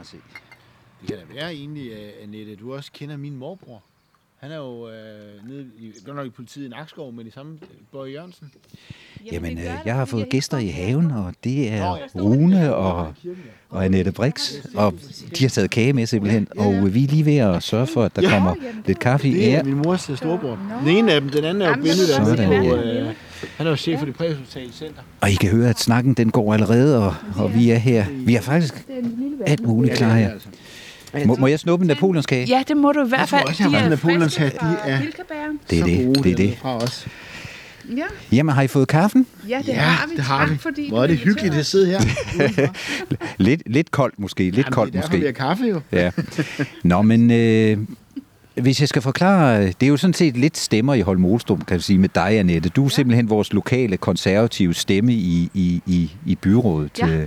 mig se. Det kan da være egentlig, uh, Annette, du også kender min morbror. Han er jo øh, nede i, godt nok i politiet i Nakskov, men i samme Bøje Jørgensen. Jamen, øh, jeg har fået gæster i haven, og det er Rune og, og Annette Brix, og de har taget kage med simpelthen, og øh, vi er lige ved at sørge for, at der kommer lidt kaffe i Det er min mors øh, storebror. Den ene af dem, den anden er jo billeddanser Sådan, ja. Øh, han er jo chef for det præhospitale center. Og I kan høre, at snakken den går allerede, og, og vi er her. Vi har faktisk alt muligt klar her. Må, må jeg snuppe en napoleonskage? Ja, det må du i hvert fald. også, jeg har De været Napoleons friske hat. De er. Det er det, det er det. Fra os. Ja, Jamen, har I fået kaffen? ja, det Ja, har vi. det har tak, vi. Fordi Hvor er det hyggeligt at sidde her. Lidt, lidt koldt måske, lidt Jamen, koldt det er derfor, vi måske. har kaffe jo. Ja. Nå, men øh, hvis jeg skal forklare, det er jo sådan set lidt stemmer i Holm Olstrup, kan vi sige, med dig, Annette. Du er simpelthen vores lokale konservative stemme i, i, i, i byrådet. Ja. Øh,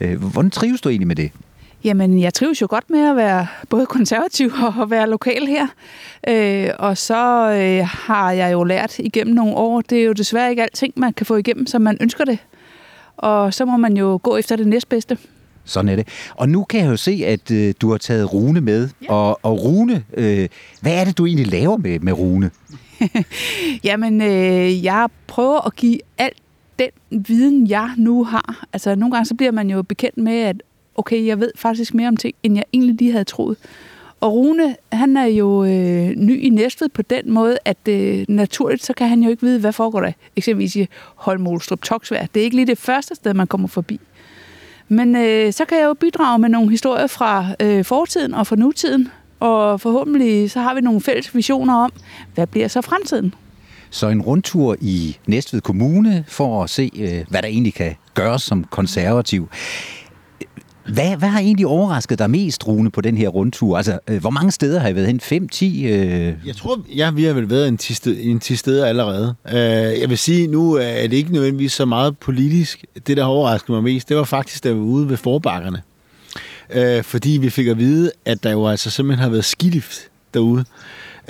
øh, Hvordan trives du egentlig med det? Jamen, jeg trives jo godt med at være både konservativ og at være lokal her. Øh, og så øh, har jeg jo lært igennem nogle år, det er jo desværre ikke alting, man kan få igennem, som man ønsker det. Og så må man jo gå efter det næstbedste. Sådan er det. Og nu kan jeg jo se, at øh, du har taget Rune med. Ja. Og, og Rune, øh, hvad er det, du egentlig laver med, med Rune? Jamen, øh, jeg prøver at give alt den viden, jeg nu har. Altså, nogle gange så bliver man jo bekendt med, at okay, jeg ved faktisk mere om ting, end jeg egentlig lige havde troet. Og Rune, han er jo øh, ny i Næstved på den måde, at øh, naturligt, så kan han jo ikke vide, hvad foregår der. Eksempelvis i Holmolstrup Toksvær. Det er ikke lige det første sted, man kommer forbi. Men øh, så kan jeg jo bidrage med nogle historier fra øh, fortiden og fra nutiden. Og forhåbentlig så har vi nogle fælles visioner om, hvad bliver så fremtiden? Så en rundtur i Næstved Kommune for at se, øh, hvad der egentlig kan gøres som konservativ. Hvad, hvad har egentlig overrasket dig mest, Rune, på den her rundtur? Altså, øh, hvor mange steder har I været hen? 5, 10? Øh... Jeg tror, ja, vi har vel været en 10, sted, 10 steder allerede. Uh, jeg vil sige, nu er det ikke nødvendigvis så meget politisk. Det, der har overrasket mig mest, det var faktisk, da vi var ude ved forbakkerne. Uh, fordi vi fik at vide, at der jo altså simpelthen har været skilift derude.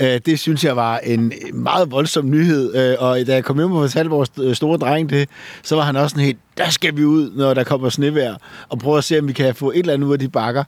Uh, det synes jeg var en meget voldsom nyhed, uh, og da jeg kom hjem og fortalte vores øh, store dreng det, så var han også sådan helt, der skal vi ud, når der kommer snevejr, og prøve at se, om vi kan få et eller andet ud af de bakker.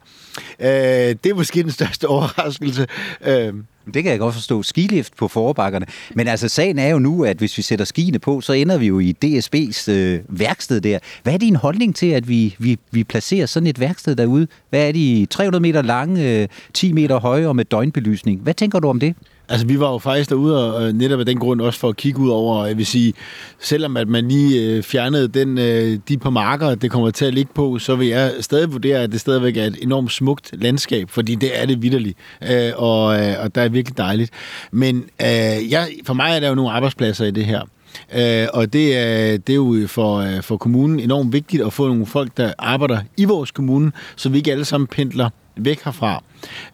Uh, det er måske den største overraskelse. Uh, det kan jeg godt forstå. Skilift på forbakkerne. Men altså, sagen er jo nu, at hvis vi sætter skiene på, så ender vi jo i DSB's øh, værksted der. Hvad er din holdning til, at vi, vi, vi placerer sådan et værksted derude? Hvad er de 300 meter lange, øh, 10 meter høje og med døgnbelysning? Hvad tænker du om det? Altså, vi var jo faktisk derude, og øh, netop af den grund også for at kigge ud over, jeg vil sige, selvom at man lige øh, fjernede den, øh, de på marker, det kommer til at ligge på, så vil jeg stadig vurdere, at det stadigvæk er et enormt smukt landskab, fordi det er det vidderligt, øh, og, øh, og der er virkelig dejligt. Men øh, jeg, for mig er der jo nogle arbejdspladser i det her. Øh, og det er, det er jo for, øh, for kommunen enormt vigtigt at få nogle folk, der arbejder i vores kommune, så vi ikke alle sammen pendler væk herfra.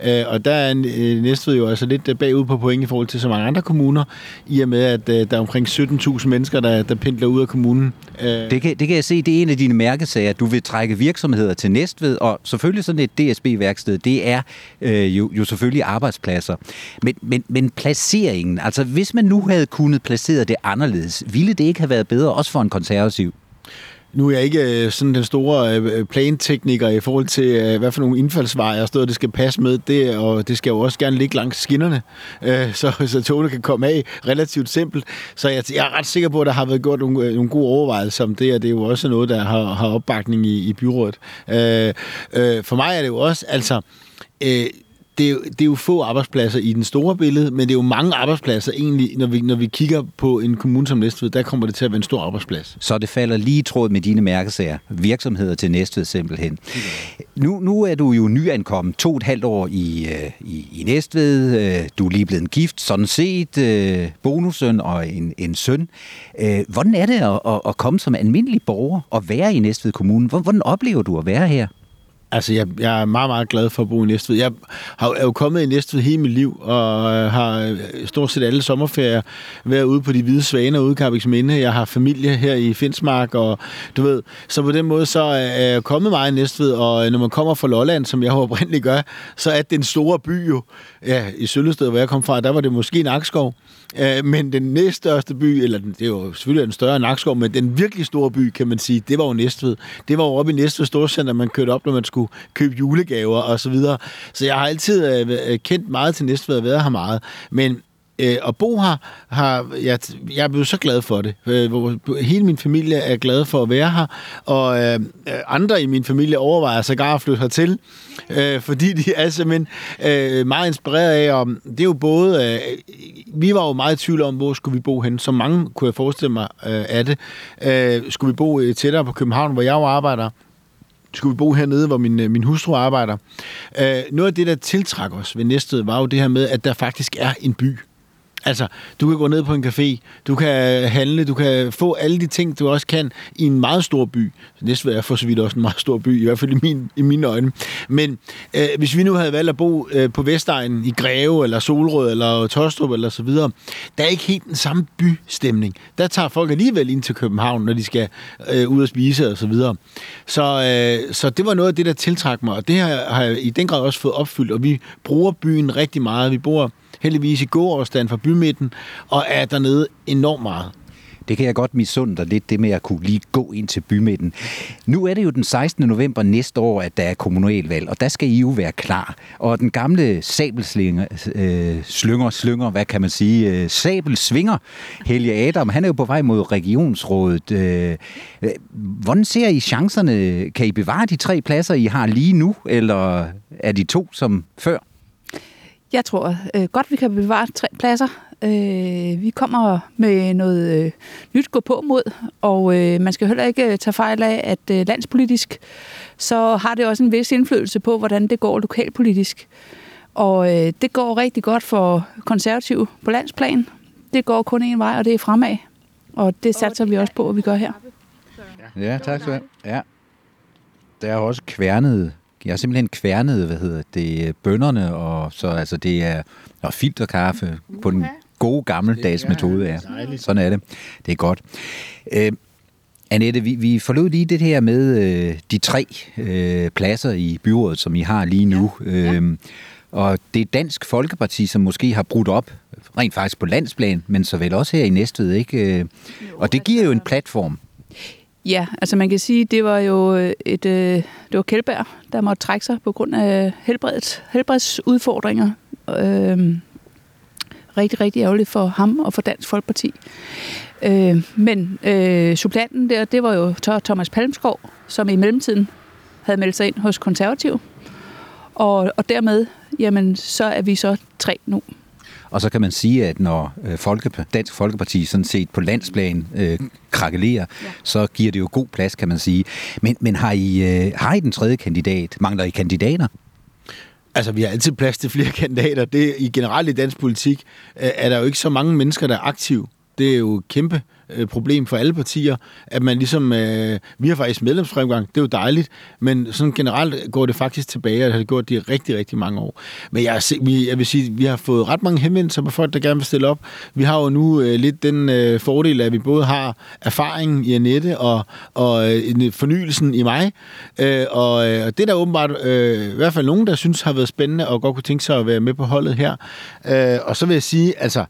Øh, og der er øh, Næstved jo altså lidt øh, bagud på point i forhold til så mange andre kommuner, i og med, at øh, der er omkring 17.000 mennesker, der, der pendler ud af kommunen. Øh, Det kan, det kan jeg se, det er en af dine mærkesager. Du vil trække virksomheder til Næstved, og selvfølgelig sådan et DSB-værksted, det er øh, jo, jo selvfølgelig arbejdspladser. Men, men, men placeringen, altså hvis man nu havde kunnet placere det anderledes, ville det ikke have været bedre, også for en konservativ? Nu er jeg ikke øh, sådan den store øh, plantekniker i forhold til, øh, hvad for nogle indfaldsveje og steder, det skal passe med. Det, og det skal jo også gerne ligge langs skinnerne, så, så togene kan komme af relativt simpelt. Så jeg, jeg er ret sikker på, at der har været gjort nogle, nogle gode overvejelser om det, og det er jo også noget, der har, har opbakning i, i byrådet. Øh, øh, for mig er det jo også, altså... Øh, det er, jo, det er jo få arbejdspladser i den store billede, men det er jo mange arbejdspladser egentlig, når vi, når vi kigger på en kommune som Næstved, der kommer det til at være en stor arbejdsplads. Så det falder lige i tråd med dine mærkesager. Virksomheder til Næstved simpelthen. Nu, nu er du jo nyankommen to og et halvt år i, øh, i, i Næstved. Øh, du er lige blevet gift, sådan set. Øh, bonussøn og en, en søn. Hvordan er det at, at, komme som almindelig borger og være i Næstved Kommune? Hvordan oplever du at være her? Altså, jeg, jeg er meget, meget glad for at bo i Næstved. Jeg har, er jo kommet i Næstved hele mit liv, og øh, har øh, stort set alle sommerferier været ude på de hvide svaner ude i Carbex Minde. Jeg har familie her i Finsmark, og du ved, så på den måde så øh, er jeg kommet meget i Næstved, og når man kommer fra Lolland, som jeg oprindeligt gør, så er den store by jo, ja, i Søllested, hvor jeg kom fra, der var det måske Nakskov, men den næststørste by, eller den, det er jo selvfølgelig en større end Nakskov, men den virkelig store by, kan man sige, det var jo Næstved. Det var jo oppe i Næstved Storcenter, man kørte op, når man skulle kunne købe julegaver og så videre. Så jeg har altid øh, øh, kendt meget til Næstved og været her meget. Men Øh, og bo her, har, jeg, jeg er blevet så glad for det. Øh, hele min familie er glad for at være her, og øh, øh, andre i min familie overvejer sågar at flytte hertil, øh, fordi de er simpelthen øh, meget inspireret af, og det er jo både, øh, vi var jo meget i tvivl om, hvor skulle vi bo hen, så mange kunne jeg forestille mig øh, af det. Øh, skulle vi bo øh, tættere på København, hvor jeg jo arbejder, skulle vi bo hernede, hvor min, øh, min hustru arbejder. Øh, noget af det, der tiltrækker os ved Næstved, var jo det her med, at der faktisk er en by. Altså, du kan gå ned på en café, du kan handle, du kan få alle de ting, du også kan i en meget stor by. Næstved er for så vidt også en meget stor by, i hvert fald i, min, i mine øjne. Men øh, hvis vi nu havde valgt at bo øh, på Vestegnen i Greve, eller Solrød, eller Tostrup, eller så videre, der er ikke helt den samme bystemning. Der tager folk alligevel ind til København, når de skal øh, ud og spise, og så videre. Så, øh, så det var noget af det, der tiltrak mig, og det har, har jeg i den grad også fået opfyldt, og vi bruger byen rigtig meget. Vi bor heldigvis i gåafstand fra bymidten, og er dernede enormt meget. Det kan jeg godt misunde dig lidt, det med at kunne lige gå ind til bymidten. Nu er det jo den 16. november næste år, at der er kommunalvalg, og der skal I jo være klar. Og den gamle sabelslinger, øh, slynger, slynger, hvad kan man sige, øh, sabelsvinger, Helge Adam, han er jo på vej mod regionsrådet. Øh, øh, hvordan ser I chancerne? Kan I bevare de tre pladser, I har lige nu, eller er de to som før? Jeg tror øh, godt, vi kan bevare tre pladser. Øh, vi kommer med noget øh, nyt gå på mod, og øh, man skal heller ikke øh, tage fejl af, at øh, landspolitisk, så har det også en vis indflydelse på, hvordan det går lokalpolitisk. Og øh, det går rigtig godt for konservativ på landsplan. Det går kun en vej, og det er fremad. Og det satser vi også på, at vi gør her. Ja, tak skal du have. Ja. Der er også kværnet jeg har simpelthen kværnet, hvad hedder det, bønderne, og så altså det er og filterkaffe på den gode gammeldags metode. Ja. Sådan er det. Det er godt. Øh, Annette, vi, vi forlod lige det her med øh, de tre øh, pladser i byrådet, som I har lige nu. Ja. Øh, og det er Dansk Folkeparti, som måske har brudt op, rent faktisk på landsplan, men så vel også her i Næstved, ikke? Øh, og det giver jo en platform. Ja, altså man kan sige, det var jo øh, et, øh, det var Kjellberg, der måtte trække sig på grund af helbreds, helbredsudfordringer. Øh, rigtig, rigtig ærgerligt for ham og for Dansk Folkeparti. Øh, men øh, supplanten der, det var jo Thomas Palmskov, som i mellemtiden havde meldt sig ind hos konservativ. Og, og dermed, jamen, så er vi så tre nu. Og så kan man sige, at når øh, Folke, Dansk Folkeparti sådan set på landsplan øh, krakelerer, ja. så giver det jo god plads, kan man sige. Men, men har, I, øh, har I den tredje kandidat? Mangler I kandidater? Altså, vi har altid plads til flere kandidater. Det, I generelt i dansk politik øh, er der jo ikke så mange mennesker, der er aktive. Det er jo kæmpe øh, Øh, problem for alle partier, at man ligesom, øh, vi har faktisk medlemsfremgang, det er jo dejligt, men sådan generelt går det faktisk tilbage, og det har det gjort det i rigtig, rigtig mange år. Men jeg, vi, jeg vil sige, vi har fået ret mange henvendelser på folk, der gerne vil stille op. Vi har jo nu øh, lidt den øh, fordel, at vi både har erfaring i Annette og, og øh, fornyelsen i mig, øh, og, øh, og det er der åbenbart øh, i hvert fald nogen, der synes har været spændende og godt kunne tænke sig at være med på holdet her. Øh, og så vil jeg sige, altså,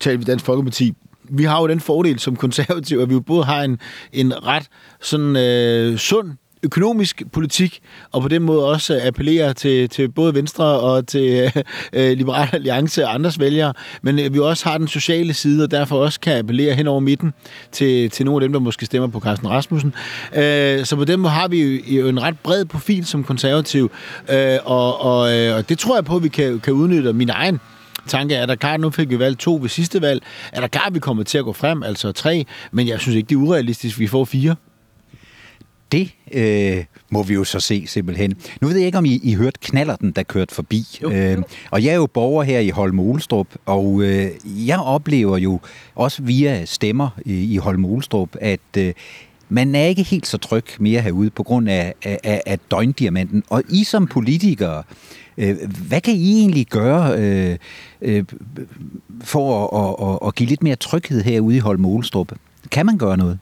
taler vi Dansk Folkeparti, vi har jo den fordel som konservative, at vi jo både har en, en ret sådan øh, sund økonomisk politik, og på den måde også appellerer til, til både Venstre og til øh, Liberale Alliance og andres vælgere, men øh, vi også har den sociale side, og derfor også kan appellere hen over midten til, til nogle af dem, der måske stemmer på Carsten Rasmussen. Øh, så på den måde har vi jo en ret bred profil som konservativ, øh, og, og, øh, og det tror jeg på, at vi kan, kan udnytte. Min egen tanke er der klart, nu fik vi valgt to ved sidste valg, er der klart, vi kommer til at gå frem, altså tre, men jeg synes ikke, det er urealistisk, vi får fire. Det øh, må vi jo så se simpelthen. Nu ved jeg ikke, om I, I hørte knallerten, der kørte forbi. Jo, øh, og jeg er jo borger her i Holm Olstrup, og øh, jeg oplever jo også via stemmer i, i Holm Olstrup, at øh, man er ikke helt så tryg mere herude på grund af, af, af døgndiamanten. Og I som politikere, øh, Øh, hvad kan I egentlig gøre øh, øh, for at, at, at, at give lidt mere tryghed herude i Holm Olstrup? Kan man gøre noget?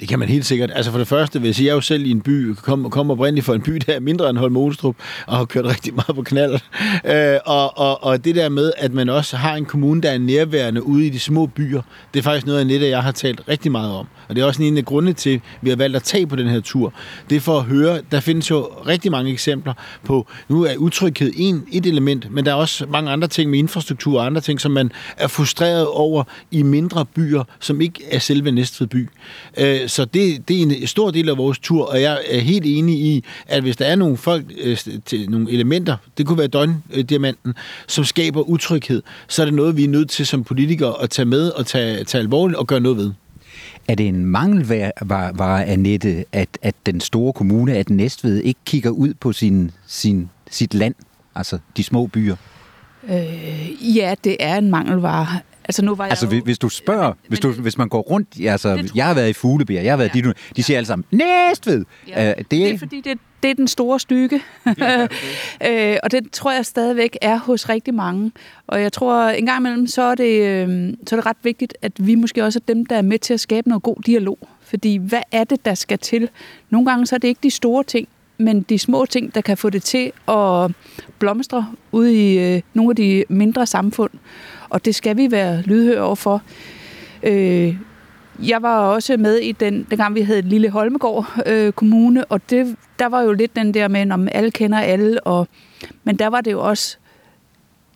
Det kan man helt sikkert. Altså for det første vil jeg sige, jeg er jo selv i en by, kommer kom oprindeligt fra en by, der er mindre end Holm Olstrup, og har kørt rigtig meget på knald. Øh, og, og, og det der med, at man også har en kommune, der er nærværende ude i de små byer, det er faktisk noget af det, jeg har talt rigtig meget om. Og det er også en af grundene til, at vi har valgt at tage på den her tur. Det er for at høre, der findes jo rigtig mange eksempler på, nu er utryghed en, et element, men der er også mange andre ting med infrastruktur og andre ting, som man er frustreret over i mindre byer, som ikke er selve Næstved by. Øh, så det, det er en stor del af vores tur, og jeg er helt enig i, at hvis der er nogle folk, øh, til nogle elementer, det kunne være døgndiamanten, som skaber utryghed, så er det noget, vi er nødt til som politikere at tage med og tage, tage alvorligt og gøre noget ved. Er det en mangelvare af Nette, at, at den store kommune, at Næstved, ikke kigger ud på sin, sin, sit land, altså de små byer? Øh, ja, det er en mangelvare. Altså, nu var jeg altså jo... hvis du spørger, men, hvis, du, hvis man går rundt, altså, jeg har været i Fuglebjerg, jeg har været ja. de, de ja. siger alle sammen, Næstved! Ja. Uh, det, det er fordi, det, det er den store stykke. Ja, øh, og det tror jeg stadigvæk er hos rigtig mange. Og jeg tror, en gang imellem, så er, det, øh, så er det ret vigtigt, at vi måske også er dem, der er med til at skabe noget god dialog. Fordi hvad er det, der skal til? Nogle gange så er det ikke de store ting, men de små ting, der kan få det til at blomstre ude i øh, nogle af de mindre samfund. Og det skal vi være lydhøre overfor. Øh, jeg var også med i den, dengang vi havde Lille Holmegård øh, Kommune, og det, der var jo lidt den der med, om alle kender alle, og, men der var det jo også,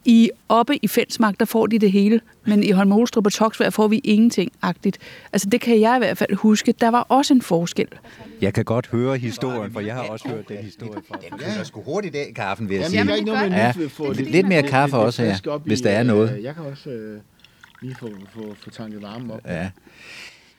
i oppe i Fensmark, der får de det hele, men i Holm og Toksvær får vi ingenting-agtigt. Altså det kan jeg i hvert fald huske. Der var også en forskel. Jeg kan godt høre historien, for jeg har også hørt den historie fra. Den kører sgu hurtigt af, kaffen, vil jeg sige. Jamen, ikke noget ja, lidt, lidt mere kaffe også her, hvis der er noget. Jeg kan også øh, lige få, få, få tanket varme op. Ja.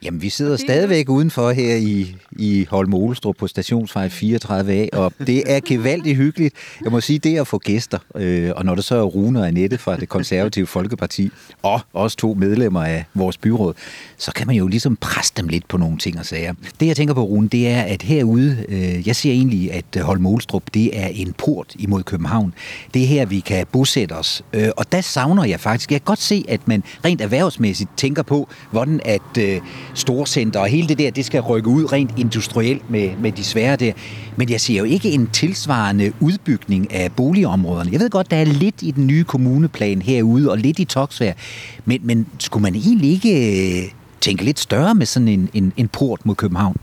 Jamen, vi sidder stadigvæk udenfor her i, i Holm Olestrup på stationsvej 34A, og det er gevaldigt hyggeligt. Jeg må sige, det er at få gæster, øh, og når der så er Rune og Annette fra det konservative Folkeparti, og også to medlemmer af vores byråd, så kan man jo ligesom presse dem lidt på nogle ting og sager. Det, jeg tænker på, Rune, det er, at herude, øh, jeg siger egentlig, at Holm Olestrup, det er en port imod København. Det er her, vi kan bosætte os, øh, og der savner jeg faktisk, jeg kan godt se, at man rent erhvervsmæssigt tænker på, hvordan at øh, storcenter og hele det der, det skal rykke ud rent industrielt med, med de svære der. Men jeg ser jo ikke en tilsvarende udbygning af boligområderne. Jeg ved godt, der er lidt i den nye kommuneplan herude, og lidt i Toksvær. Men, men skulle man egentlig ikke øh, tænke lidt større med sådan en, en, en port mod København?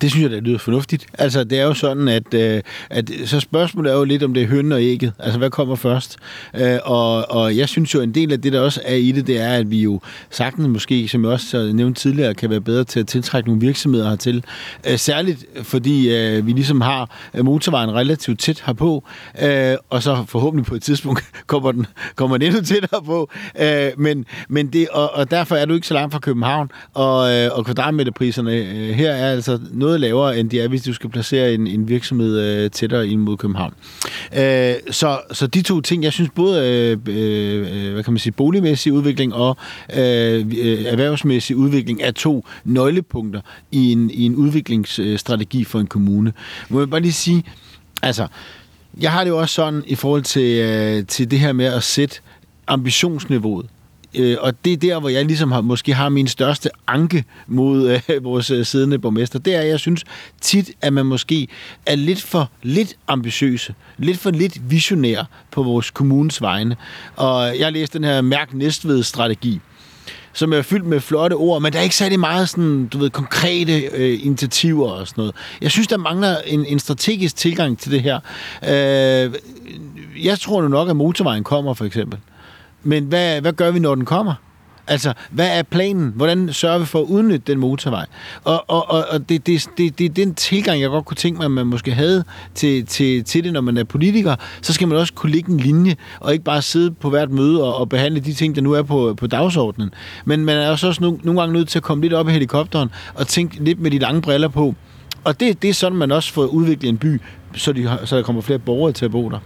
Det synes jeg, det lyder fornuftigt. Altså, det er jo sådan, at, øh, at så spørgsmålet er jo lidt, om det er høn og ægget. Altså, hvad kommer først? Øh, og, og jeg synes jo, en del af det, der også er i det, det er, at vi jo sagtens måske, som jeg også nævnte tidligere, kan være bedre til at tiltrække nogle virksomheder hertil. Øh, særligt fordi øh, vi ligesom har øh, motorvejen relativt tæt herpå, øh, og så forhåbentlig på et tidspunkt kommer den, kommer den endnu tættere på. Øh, men, men det, og, og derfor er du ikke så langt fra København, og, øh, og kvadratmeterpriserne øh, her er altså noget noget lavere, end de er, hvis du skal placere en, en virksomhed øh, tættere ind mod København. Øh, så, så de to ting, jeg synes både øh, øh, hvad kan man sige, boligmæssig udvikling og øh, øh, erhvervsmæssig udvikling er to nøglepunkter i en, i en udviklingsstrategi for en kommune. Må jeg bare lige sige, altså, jeg har det jo også sådan i forhold til, øh, til det her med at sætte ambitionsniveauet Øh, og det er der, hvor jeg ligesom har, måske har min største anke mod øh, vores øh, siddende borgmester. Det er, at jeg synes tit, at man måske er lidt for lidt ambitiøse, lidt for lidt visionær på vores kommunes vegne. Og jeg har læst den her Mærk Næstved-strategi, som er fyldt med flotte ord, men der er ikke særlig meget sådan, du ved, konkrete øh, initiativer og sådan noget. Jeg synes, der mangler en, en strategisk tilgang til det her. Øh, jeg tror nu nok, at motorvejen kommer, for eksempel. Men hvad, hvad gør vi, når den kommer? Altså, hvad er planen? Hvordan sørger vi for at udnytte den motorvej? Og, og, og, og det, det, det, det er den tilgang, jeg godt kunne tænke mig, at man måske havde til, til, til det, når man er politiker. Så skal man også kunne lægge en linje, og ikke bare sidde på hvert møde og, og behandle de ting, der nu er på, på dagsordenen. Men man er også nogle, nogle gange nødt til at komme lidt op i helikopteren og tænke lidt med de lange briller på. Og det, det er sådan, man også får udviklet en by, så, de, så der kommer flere borgere til at bo der.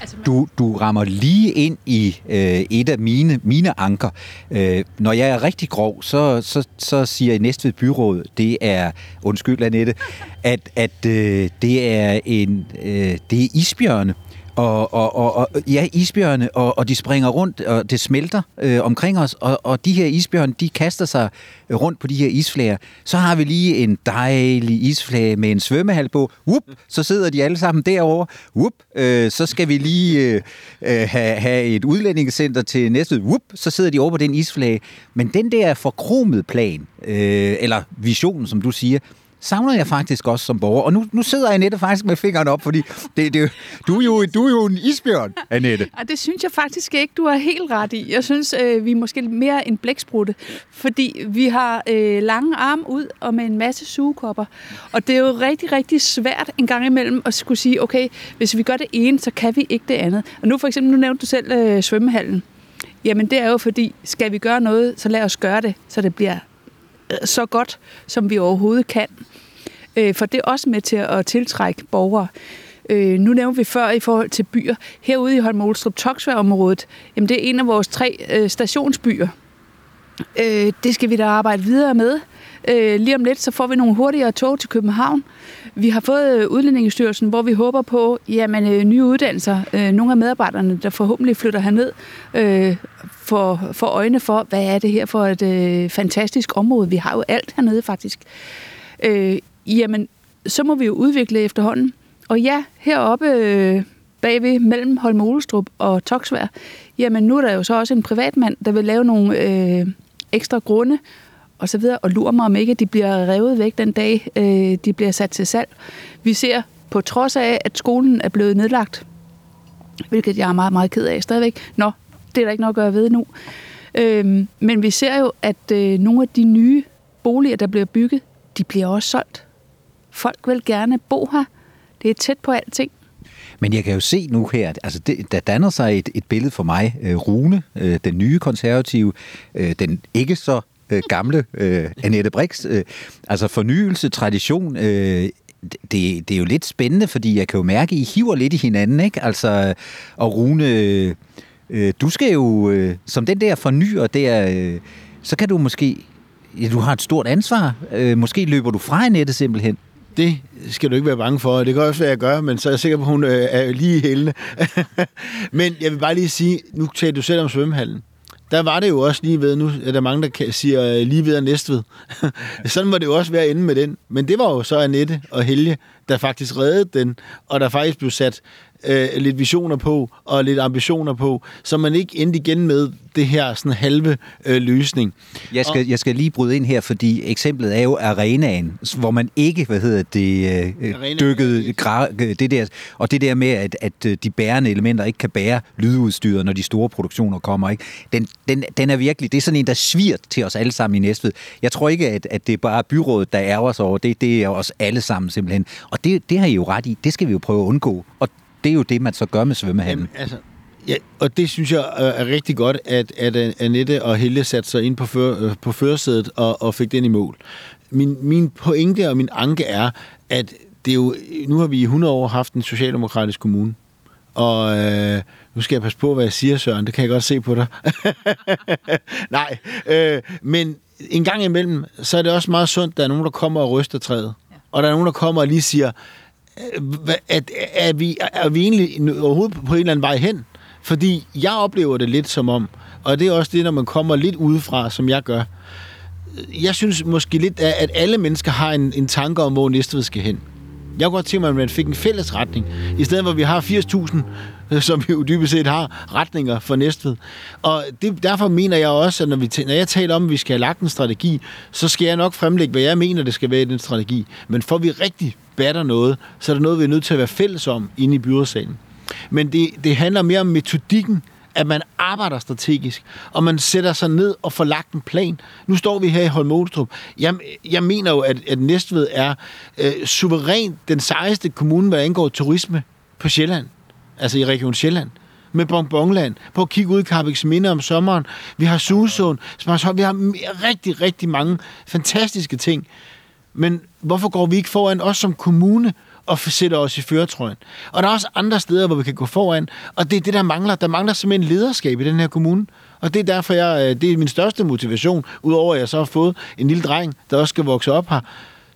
Altså, du, du rammer lige ind i øh, et af mine, mine anker. Øh, når jeg er rigtig grov, så, så, så siger jeg næste byråd, det er, undskyld Annette, at, at øh, det er en, øh, det er isbjørne og, og, og, og ja, isbjørne, og, og de springer rundt, og det smelter øh, omkring os, og, og de her isbjørne, de kaster sig rundt på de her isflager. Så har vi lige en dejlig isflage med en svømmehal på. Whoop, så sidder de alle sammen derovre. Whoop, øh, så skal vi lige øh, øh have, have et udlændingecenter til næste. Whoop, så sidder de over på den isflage. Men den der forkromet plan, øh, eller vision, som du siger, savner jeg faktisk også som borger. Og nu, nu sidder Annette faktisk med fingeren op, fordi det, det, du, er jo, du er jo en isbjørn, Annette. Ja, det synes jeg faktisk ikke, du har helt ret i. Jeg synes, øh, vi er måske mere en blæksprutte, fordi vi har øh, lange arme ud og med en masse sugekopper. Og det er jo rigtig, rigtig svært en gang imellem at skulle sige, okay, hvis vi gør det ene, så kan vi ikke det andet. Og nu for eksempel, nu nævnte du selv øh, svømmehallen. Jamen det er jo fordi, skal vi gøre noget, så lad os gøre det, så det bliver øh, så godt, som vi overhovedet kan. Øh, for det er også med til at tiltrække borgere. Øh, nu nævnte vi før i forhold til byer. Herude i Holm Olstrup området jamen det er en af vores tre øh, stationsbyer. Øh, det skal vi da arbejde videre med. Øh, lige om lidt, så får vi nogle hurtigere tog til København. Vi har fået øh, Udlændingestyrelsen, hvor vi håber på jamen, øh, nye uddannelser. Øh, nogle af medarbejderne, der forhåbentlig flytter herned, øh, for, for øjne for, hvad er det her for et øh, fantastisk område. Vi har jo alt hernede faktisk. Øh, jamen, så må vi jo udvikle efterhånden. Og ja, heroppe øh, bagved mellem Holm Olestrup og Toksvær, jamen nu er der jo så også en privatmand, der vil lave nogle øh, ekstra grunde og så videre, og lurer mig om ikke, at de bliver revet væk den dag, øh, de bliver sat til salg. Vi ser, på trods af, at skolen er blevet nedlagt, hvilket jeg er meget, meget ked af stadigvæk. Nå, det er der ikke noget at gøre ved nu. Øh, men vi ser jo, at øh, nogle af de nye boliger, der bliver bygget, de bliver også solgt. Folk vil gerne bo her. Det er tæt på alting. Men jeg kan jo se nu her, altså det, der danner sig et, et billede for mig. Øh, Rune, øh, den nye konservative, øh, den ikke så øh, gamle øh, Annette Brix. Øh, altså fornyelse, tradition, øh, det, det er jo lidt spændende, fordi jeg kan jo mærke, at I hiver lidt i hinanden, ikke? Altså, og Rune, øh, øh, du skal jo, øh, som den der fornyer der, øh, så kan du måske, ja, du har et stort ansvar. Øh, måske løber du fra Annette simpelthen. Det skal du ikke være bange for. Det kan også være, at jeg gør, men så er jeg sikker på, at hun øh, er lige hælende. men jeg vil bare lige sige, nu talte du selv om svømmehallen der var det jo også lige ved, nu er der mange, der siger øh, lige ved og næstved. Sådan må det jo også være inde med den. Men det var jo så Annette og Helge, der faktisk reddede den, og der faktisk blev sat øh, lidt visioner på, og lidt ambitioner på, så man ikke endte igen med det her sådan halve øh, løsning. Jeg skal, og, jeg skal lige bryde ind her, fordi eksemplet er jo arenaen, hvor man ikke, hvad hedder det, øh, dykkede gra, det der, og det der med, at, at øh, de bærende elementer ikke kan bære lydudstyret, når de store produktioner kommer. Ikke? Den, den, den er virkelig, det er sådan en, der svirt til os alle sammen i Næstved. Jeg tror ikke, at, at det er bare byrådet, der er os over. Det, det er os alle sammen simpelthen. Og det, det har I jo ret i. Det skal vi jo prøve at undgå. Og det er jo det, man så gør med svømmehallen. Jamen, altså, Ja, og det synes jeg er rigtig godt, at, at Annette og Helle satte sig ind på, før, øh, på førersædet og, og fik den i mål. Min, min pointe og min anke er, at det er jo, nu har vi i 100 år haft en socialdemokratisk kommune. Og øh, nu skal jeg passe på, hvad jeg siger, Søren. Det kan jeg godt se på dig. Nej, øh, men en gang imellem, så er det også meget sundt, at der er nogen, der kommer og ryster træet. Ja. Og der er nogen, der kommer og lige siger, at, er, vi, er vi egentlig overhovedet på en eller anden vej hen? Fordi jeg oplever det lidt som om, og det er også det, når man kommer lidt udefra, som jeg gør. Jeg synes måske lidt, at alle mennesker har en, en tanke om, hvor Næstved skal hen. Jeg kunne godt tænke mig, at man fik en fælles retning. I stedet for, at vi har 80.000, som jo dybest set har, retninger for Næstved. Og det, derfor mener jeg også, at når, vi, når jeg taler om, at vi skal have lagt en strategi, så skal jeg nok fremlægge, hvad jeg mener, det skal være i den strategi. Men får vi rigtig batter noget, så er der noget, vi er nødt til at være fælles om inde i byrådssalen. Men det, det handler mere om metodikken, at man arbejder strategisk, og man sætter sig ned og får lagt en plan. Nu står vi her i Holmodstrup. Jeg, jeg mener jo, at, at Næstved er øh, suverænt den sejeste kommune, hvad angår turisme på Sjælland. Altså i Region Sjælland med Bonbonland, på at kigge ud i Carbex Minde om sommeren. Vi har Susund, vi har rigtig, rigtig mange fantastiske ting. Men hvorfor går vi ikke foran os som kommune og sætter os i føretrøjen? Og der er også andre steder, hvor vi kan gå foran, og det er det, der mangler. Der mangler simpelthen lederskab i den her kommune. Og det er derfor, jeg, øh, det er min største motivation, udover at jeg så har fået en lille dreng, der også skal vokse op her.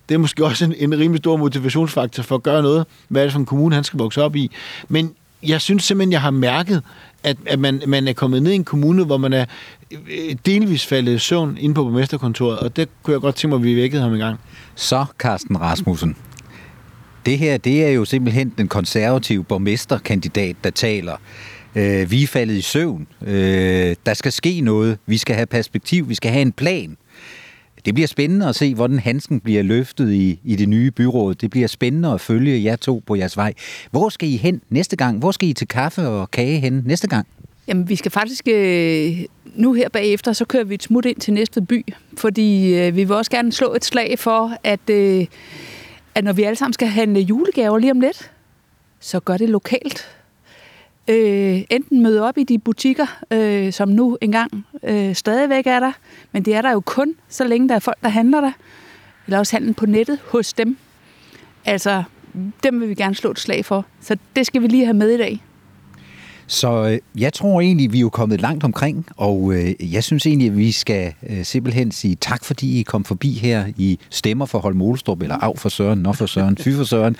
Det er måske også en, en rimelig stor motivationsfaktor for at gøre noget. Hvad er det for en kommune, han skal vokse op i? Men jeg synes simpelthen, jeg har mærket, at, at man, man er kommet ned i en kommune, hvor man er øh, delvis faldet i søvn inde på borgmesterkontoret, og det kunne jeg godt tænke mig, at vi vækkede ham i gang. Så, Carsten Rasmussen. Det her, det er jo simpelthen den konservative borgmesterkandidat, der taler. Øh, vi er faldet i søvn. Øh, der skal ske noget. Vi skal have perspektiv. Vi skal have en plan. Det bliver spændende at se, hvordan hansken bliver løftet i, i det nye byråd. Det bliver spændende at følge jer to på jeres vej. Hvor skal I hen næste gang? Hvor skal I til kaffe og kage hen næste gang? Jamen, vi skal faktisk... Øh, nu her bagefter, så kører vi et smut ind til næste by, fordi øh, vi vil også gerne slå et slag for, at, øh, at når vi alle sammen skal handle julegaver lige om lidt, så gør det lokalt. Øh, enten møde op i de butikker, øh, som nu engang øh, stadigvæk er der, men det er der jo kun, så længe der er folk, der handler der, eller også handle på nettet hos dem. Altså, dem vil vi gerne slå et slag for. Så det skal vi lige have med i dag. Så øh, jeg tror egentlig, vi er jo kommet langt omkring, og øh, jeg synes egentlig, at vi skal øh, simpelthen sige tak, fordi I kom forbi her i Stemmer for Holm Olstrup, eller Af for Søren, Nå for Søren, Fy for Søren.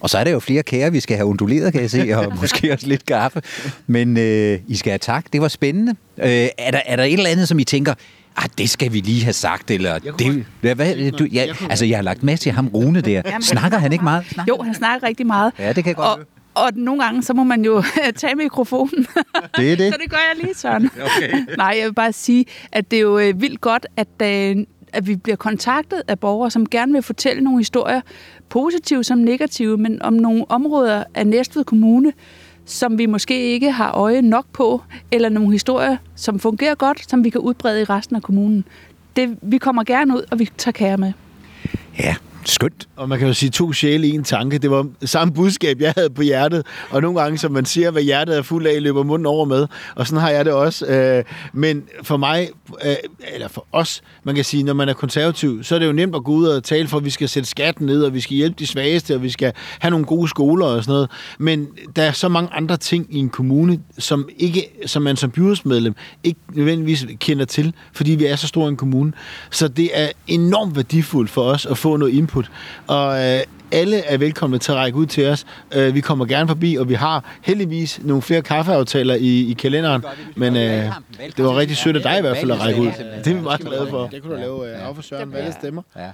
Og så er der jo flere kære, vi skal have unduleret, kan jeg se, og måske også lidt gaffe. Men øh, I skal have tak. Det var spændende. Øh, er, der, er der et eller andet, som I tænker, ah, det skal vi lige have sagt, eller det, hvad, hvad, du, ja, altså jeg har lagt med til ham Rune der. Snakker han ikke meget? Jo, han snakker rigtig meget. Ja, det kan jeg godt og, og nogle gange, så må man jo tage mikrofonen. Det er det. så det gør jeg lige, Søren. Okay. Nej, jeg vil bare sige, at det er jo øh, vildt godt, at, øh, at vi bliver kontaktet af borgere, som gerne vil fortælle nogle historier, positive som negative, men om nogle områder af Næstved Kommune, som vi måske ikke har øje nok på, eller nogle historier, som fungerer godt, som vi kan udbrede i resten af kommunen. Det, vi kommer gerne ud, og vi tager kære med. Ja, skønt. Og man kan jo sige to sjæle i en tanke. Det var samme budskab, jeg havde på hjertet. Og nogle gange, som man siger, hvad hjertet er fuld af, løber munden over med. Og sådan har jeg det også. Øh, men for mig, øh, eller for os, man kan sige, når man er konservativ, så er det jo nemt at gå ud og tale for, at vi skal sætte skatten ned, og vi skal hjælpe de svageste, og vi skal have nogle gode skoler og sådan noget. Men der er så mange andre ting i en kommune, som, ikke, som man som byrådsmedlem ikke nødvendigvis kender til, fordi vi er så stor en kommune. Så det er enormt værdifuldt for os at få noget input. Og øh, alle er velkomne til at række ud til os. Øh, vi kommer gerne forbi, og vi har heldigvis nogle flere kaffeaftaler i, i kalenderen. Men øh, det var rigtig sødt af dig i hvert fald at række ud. Det er vi meget glade for. Det kunne du lave øh, af for Søren, hvad stemmer. Ja.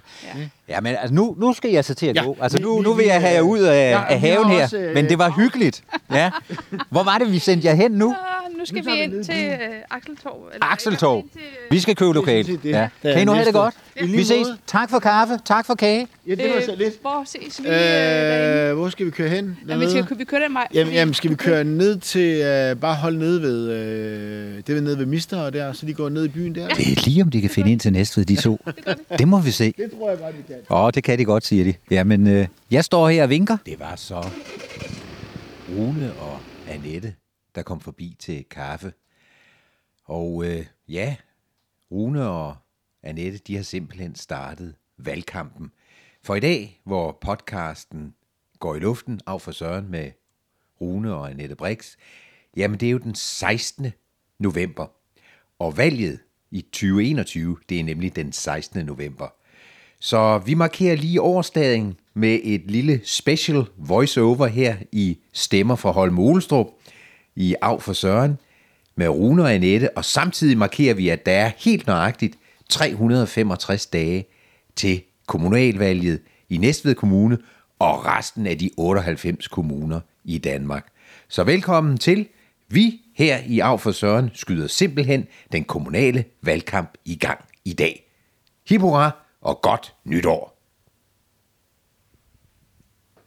ja, men altså, nu, nu skal jeg så til at gå. Altså, nu, nu vil jeg have jer ud af, af haven her. Men det var hyggeligt. Ja. Hvor var det, vi sendte jer hen nu? Nu skal vi ind til øh, Akseltorv. Eller Akseltorv. Vi skal købe lokalt. Ja. Kan I nu have det godt? Vi ses. Tak for kaffe. Tak for kage. Ja, det var så lidt. Hvor ses vi? Øh, øh, hvor skal vi køre hen? Jamen, vi, skal, vi køre den vej. Jamen, jamen, skal vi køre ned til, uh, bare holde nede ved, uh, det er nede ved Mister og der, så de går ned i byen der? Det er lige om de kan finde ind til Næstved, de to. det, må vi se. Det tror jeg bare, de kan. Åh, det kan de godt, siger de. Jamen, uh, jeg står her og vinker. Det var så Rune og Annette, der kom forbi til kaffe. Og øh, ja, Rune og Annette, de har simpelthen startet valgkampen. For i dag, hvor podcasten går i luften af for Søren med Rune og Annette Brix, jamen det er jo den 16. november. Og valget i 2021, det er nemlig den 16. november. Så vi markerer lige årsdagen med et lille special voiceover her i Stemmer for Holm Olestrup i Af for Søren med Rune og Annette, og samtidig markerer vi, at der er helt nøjagtigt 365 dage til kommunalvalget i Næstved Kommune og resten af de 98 kommuner i Danmark. Så velkommen til. Vi her i Af for Søren skyder simpelthen den kommunale valgkamp i gang i dag. Hip hurra og godt nytår!